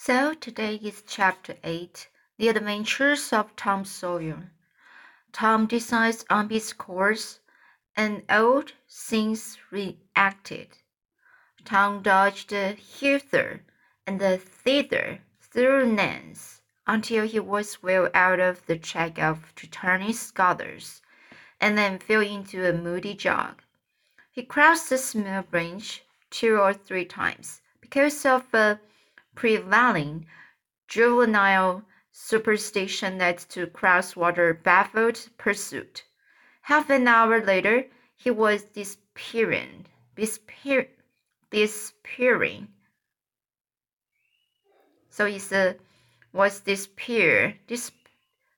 So today is chapter 8 The Adventures of Tom Sawyer. Tom decides on his course, and old scenes reacted. Tom dodged hither and thither through Nance until he was well out of the track of returning scholars, and then fell into a moody jog. He crossed the small branch two or three times because of a prevailing juvenile superstition led to cross water baffled pursuit. Half an hour later, he was disappearing, disappear, disappearing. So a was disappear, dis,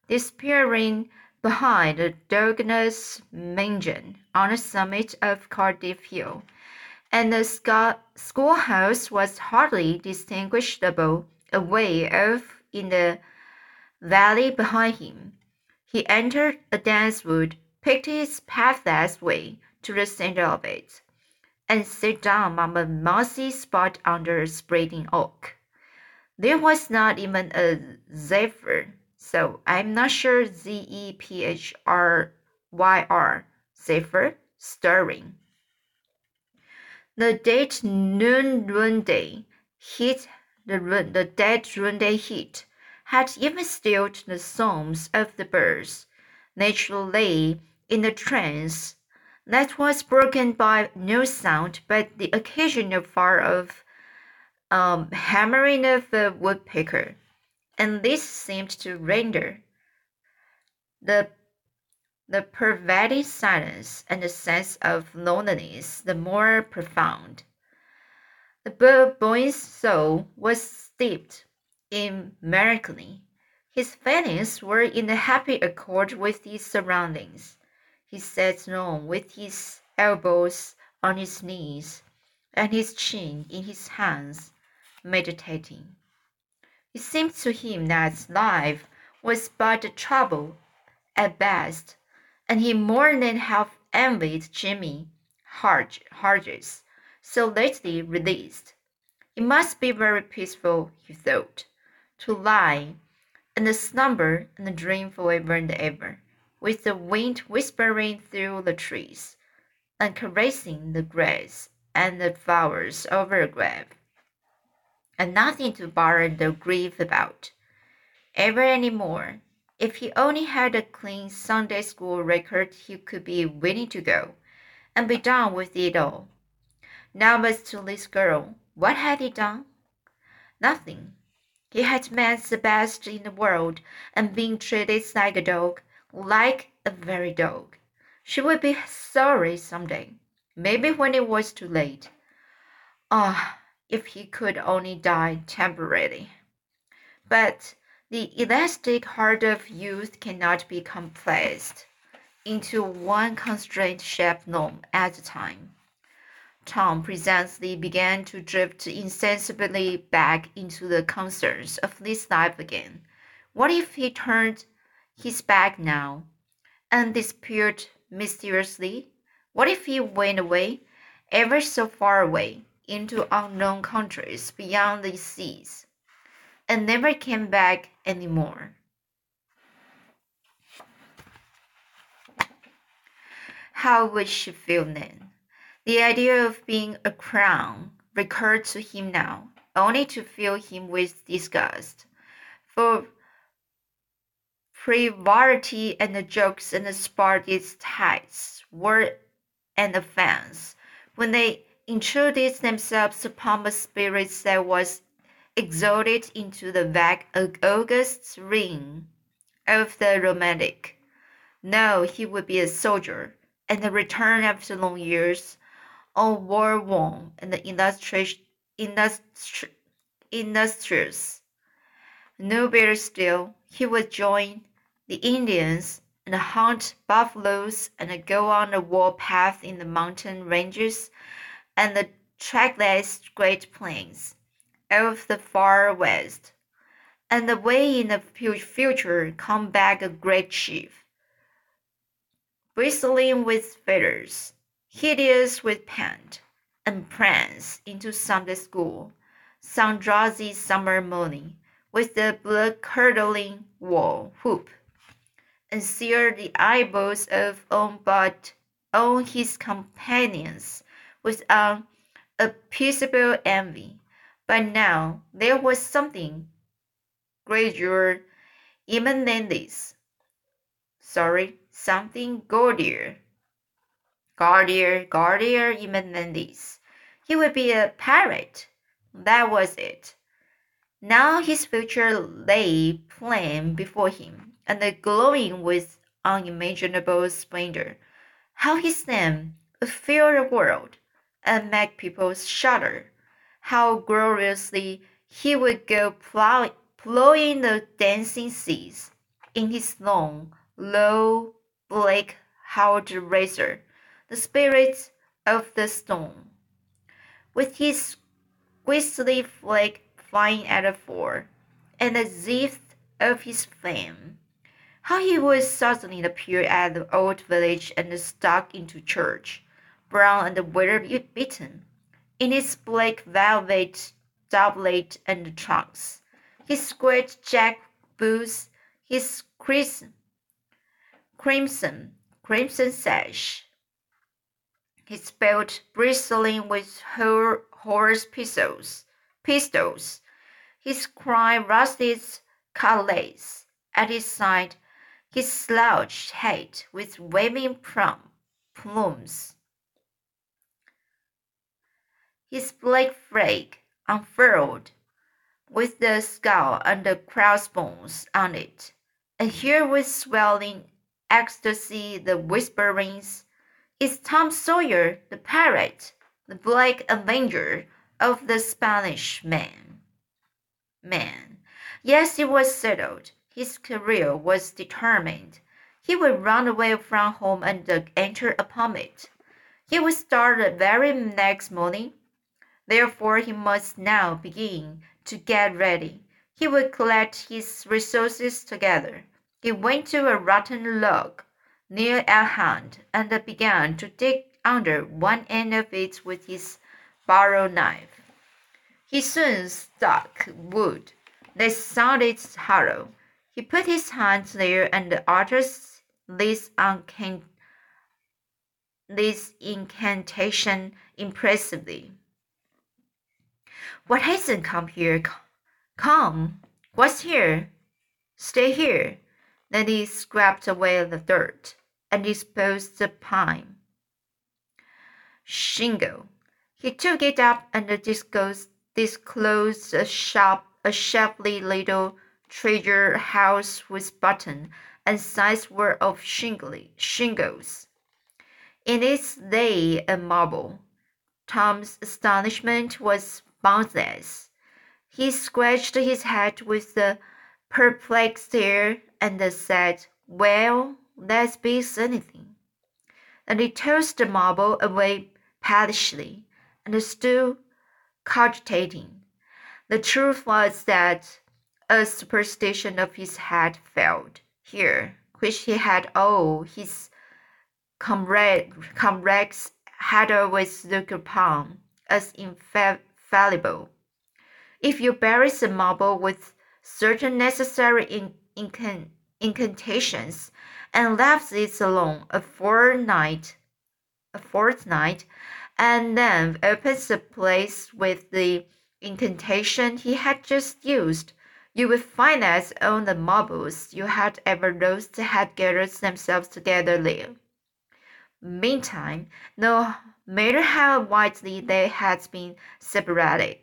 disappearing behind the Douglas mansion on the summit of Cardiff Hill and the schoolhouse was hardly distinguishable away off in the valley behind him. He entered a dense wood, picked his pathless way to the center of it, and sat down on a mossy spot under a spreading oak. There was not even a zephyr, so I'm not sure Z E P H R Y R, zephyr, stirring. The dead noonday heat, the, the dead noonday heat, had even stilled the songs of the birds. Nature lay in a trance that was broken by no sound but the occasional far off um, hammering of a woodpecker, and this seemed to render the the pervading silence and the sense of loneliness the more profound. The boy's soul was steeped in melancholy. His feelings were in a happy accord with his surroundings. He sat long with his elbows on his knees and his chin in his hands, meditating. It seemed to him that life was but a trouble at best and he more than half envied Jimmy Hodges, so lately released. It must be very peaceful, he thought, to lie and slumber and dream forever and ever, with the wind whispering through the trees and caressing the grass and the flowers over a grave, and nothing to bother the grief about ever any more if he only had a clean Sunday school record, he could be willing to go and be done with it all. Now, as to this girl, what had he done? Nothing. He had met the best in the world and been treated like a dog, like a very dog. She would be sorry some day, maybe when it was too late. Ah, oh, if he could only die temporarily. But the elastic heart of youth cannot be compressed into one constrained shape at a time. Tom presently began to drift insensibly back into the concerns of this life again. What if he turned his back now and disappeared mysteriously? What if he went away, ever so far away, into unknown countries beyond the seas? And never came back anymore. How would she feel then? The idea of being a crown recurred to him now, only to fill him with disgust. For frivolity and the jokes and the Spartans tides were an offense when they intruded themselves upon a spirit that was exalted into the vague august ring of the romantic. No, he would be a soldier, and return after long years, all war worn and industrious. industrious. No better still, he would join the Indians and hunt buffaloes and go on the war path in the mountain ranges and the trackless Great Plains of the far west, and away in the future come back a great chief, bristling with feathers, hideous with paint, and prance into Sunday school, some drowsy summer morning, with the blood-curdling war whoop, and sear the eyeballs of all but all his companions with an appeasable envy. But now there was something greater even than this. Sorry, something gaudier. Gaudier, gaudier even than this. He would be a pirate. That was it. Now his future lay plain before him, and glowing with unimaginable splendor. How his name would fill the world and make people shudder. How gloriously he would go plow, plowing the dancing seas in his long, low, black hulled razor, the spirit of the storm. With his grisly flag flying at a fore, and the zest of his fame, how he would suddenly appear at the old village and stalk into church, brown and weather beaten, in his black velvet doublet and trunks, his square jack boots, his crimson, crimson, crimson sash, his belt bristling with horse pistols, pistols, his cry rusted cutlass. At his side, his slouched hat with waving plumes, his black flag unfurled, with the skull and the crossbones on it, and here with swelling ecstasy the whisperings, is Tom Sawyer the pirate, the black avenger of the Spanish Main. Man, yes, it was settled. His career was determined. He would run away from home and enter upon it. He would start the very next morning Therefore he must now begin to get ready. He would collect his resources together. He went to a rotten log near at hand and began to dig under one end of it with his borrowed knife. He soon struck wood that sounded hollow. He put his hand there and uttered this, uncant- this incantation impressively. What hasn't come here? Come. What's here? Stay here. Then he scraped away the dirt and disposed the pine. Shingle. He took it up and disclosed, a sharp, a shapely little treasure house with button and sides were of shingles. In it lay a marble. Tom's astonishment was boundless. He scratched his head with a perplexed air and said, Well, let's be anything. And he tossed the marble away pettishly and stood cogitating. The truth was that a superstition of his had failed here, which he had all his comrade, comrades had always looked upon as infallible fallible. If you bury the marble with certain necessary in, incant, incantations and left it alone a fortnight, a fortnight, and then opens the place with the incantation he had just used, you would find that all the marbles you had ever lost had gathered themselves together there. Meantime, no matter how widely they had been separated.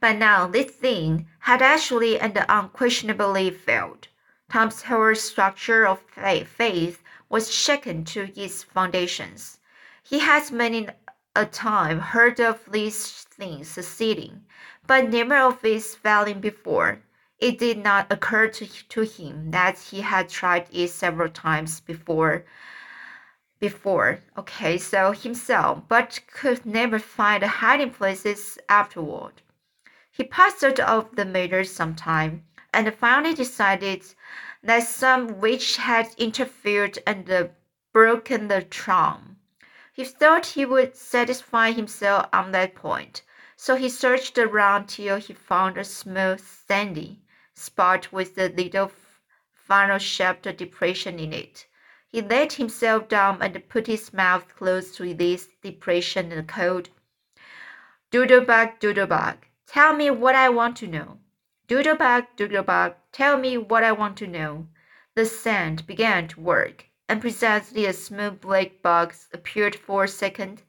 But now this thing had actually and unquestionably failed. Tom's whole structure of faith was shaken to its foundations. He had many a time heard of these things succeeding, but never of its failing before. It did not occur to, to him that he had tried it several times before before, okay, so himself, but could never find hiding places afterward. He puzzled over the matter some time, and finally decided that some witch had interfered and uh, broken the charm. He thought he would satisfy himself on that point. So he searched around till he found a smooth, sandy spot with a little funnel-shaped depression in it. He laid himself down and put his mouth close to this depression and called, Doodlebug, Doodlebug, tell me what I want to know. Doodlebug, Doodlebug, tell me what I want to know. The sand began to work, and presently a smooth black bug appeared for a second,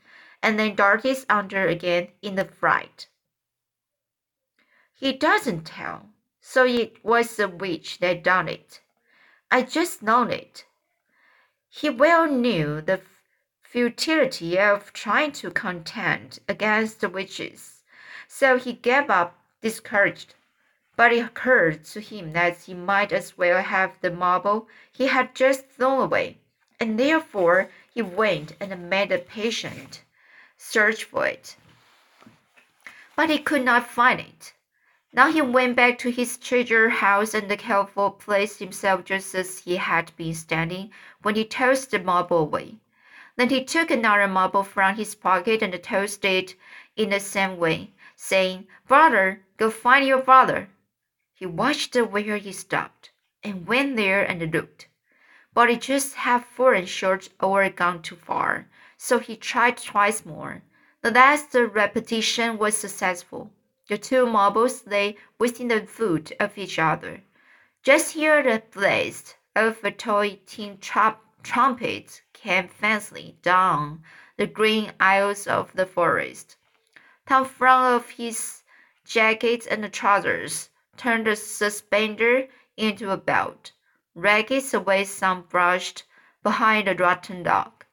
and then darted under again in the fright. He doesn't tell, so it was the witch that done it. I just known it. He well knew the futility of trying to contend against the witches, so he gave up discouraged. But it occurred to him that he might as well have the marble he had just thrown away, and therefore he went and made a patient search for it. But he could not find it. Now he went back to his treasure house and carefully placed himself just as he had been standing when he tossed the marble away. Then he took another marble from his pocket and tossed it in the same way, saying, Brother, go find your brother. He watched where he stopped, and went there and looked. But it just had fallen short or gone too far, so he tried twice more. The last repetition was successful. The two marbles lay within the foot of each other. Just here the blast of a toy tin trumpet came faintly down the green aisles of the forest. Tom flung off his jacket and trousers turned the suspender into a belt, rackets away some brushed behind the rotten dog,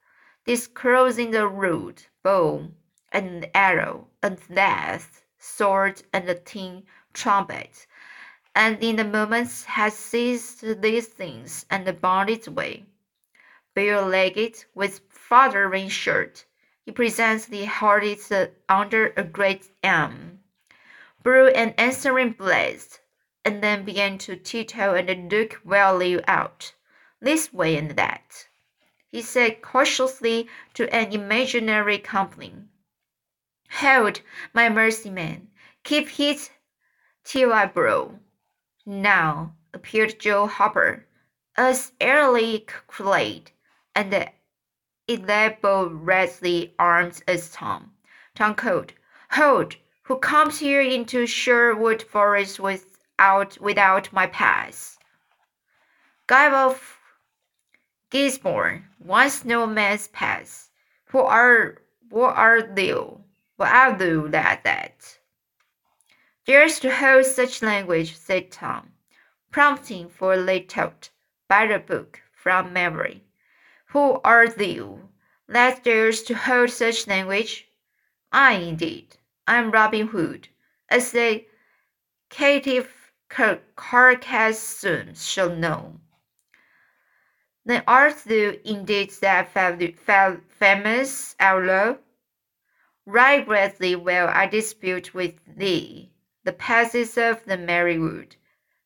disclosing the root, bow, and arrow, and lath, sword, and the tin trumpet, and in a moment had seized these things and bound its way. Bare-legged, with fluttering shirt, he presents the it under a great elm blew an answering blast, and then began to tiptoe and look warily out, this way and that. He said cautiously to an imaginary company, Hold, my mercy man, keep his till I blow. Now appeared Joe Harper, as airily clad and elaborately armed as Tom. Tom called, Hold! who comes here into Sherwood Forest without without my pass. Guy of Gisborne wants no man's pass. Who are what are thou? What are thou that that? Dares to hold such language, said Tom, prompting for a thought by the book from memory. Who are thou that dares to hold such language? I indeed. I'm Robin Hood, as the caitiff Carcassonne shall know. Then art thou indeed that famous outlaw? Right greatly will I dispute with thee the passes of the merry wood.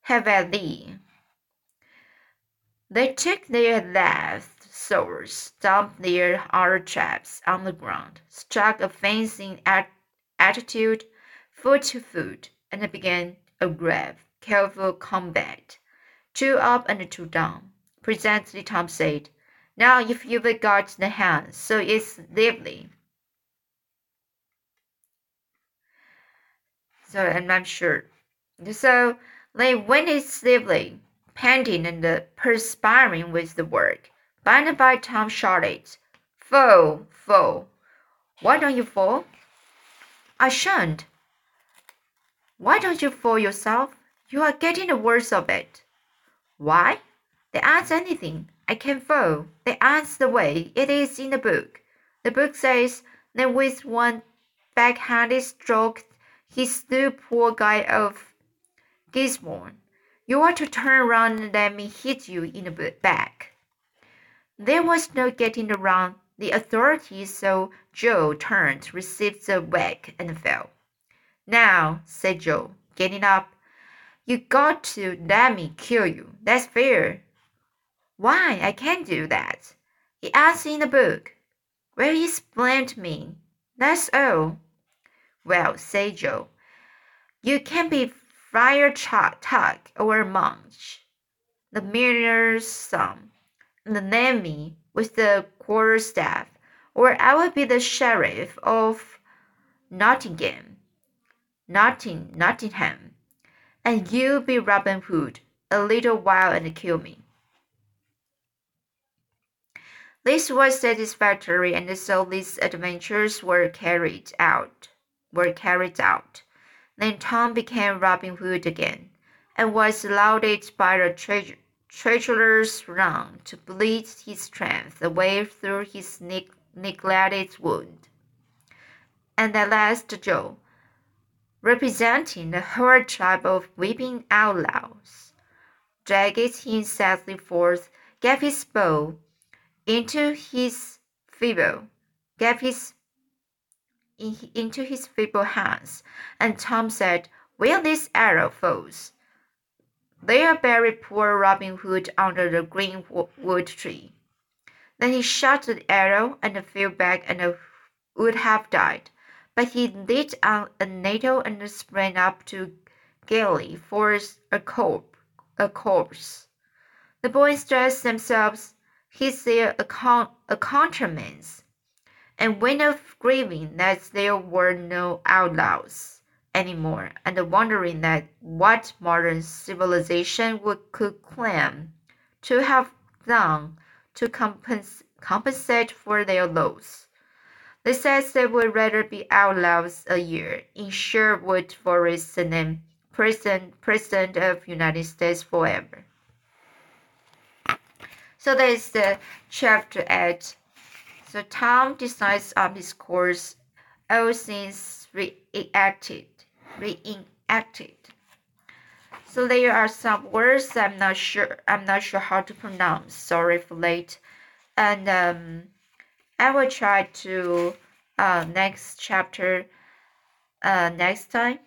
Have at thee. They took their last swords, stomped their other traps on the ground, struck a fencing at attitude, foot to foot, and began a grave, careful combat. Two up and two down. Presently Tom said, Now if you've got the hand, so it's lively. So I'm sure. So they it lively, panting and perspiring with the work. By and by Tom shouted, Fall, fall. Why don't you fall? I shan't. Why don't you fool yourself? You are getting the worst of it. Why? They aren't anything. I can fool. They aren't the way it is in the book. The book says that with one backhanded stroke he slew poor Guy of Gisborne. You are to turn round and let me hit you in the back. There was no getting around the authorities so Joe turned, received the whack, and fell. Now, said Joe, getting up, you got to let me kill you. That's fair. Why, I can't do that. He asked in the book. Well, he explained to me. That's all. Well, said Joe, you can be Friar Tuck or Munch, the milliner's son, and name me with the quarterstaff, or I will be the sheriff of Nottingham, Notting, Nottingham, and you be Robin Hood a little while and kill me. This was satisfactory, and so these adventures were carried out. Were carried out. Then Tom became Robin Hood again, and was lauded by the tre treasurer's run to bleed his strength away through his neg neglected wound. And at last Joe, representing the whole tribe of weeping outlaws, dragged him sadly forth, gave his bow into his feeble, gave his in, into his feeble hands, and Tom said, Will this arrow falls? There buried poor Robin Hood under the green wood tree. Then he shot the arrow and fell back and would have died, but he lit on a nettle and sprang up to gaily for a corp a corpse. The boys dressed themselves his their accoutrements, and went off grieving that there were no outlaws anymore, and wondering that what modern civilization would could claim to have done to compens compensate for their loss. They said they would rather be outlaws a year in Sherwood Forest than president, president of United States forever. So that is the chapter 8. So Tom decides on his course, all things reacted, reenacted. So there are some words I'm not sure I'm not sure how to pronounce. Sorry for late. And um, I will try to uh, next chapter uh, next time.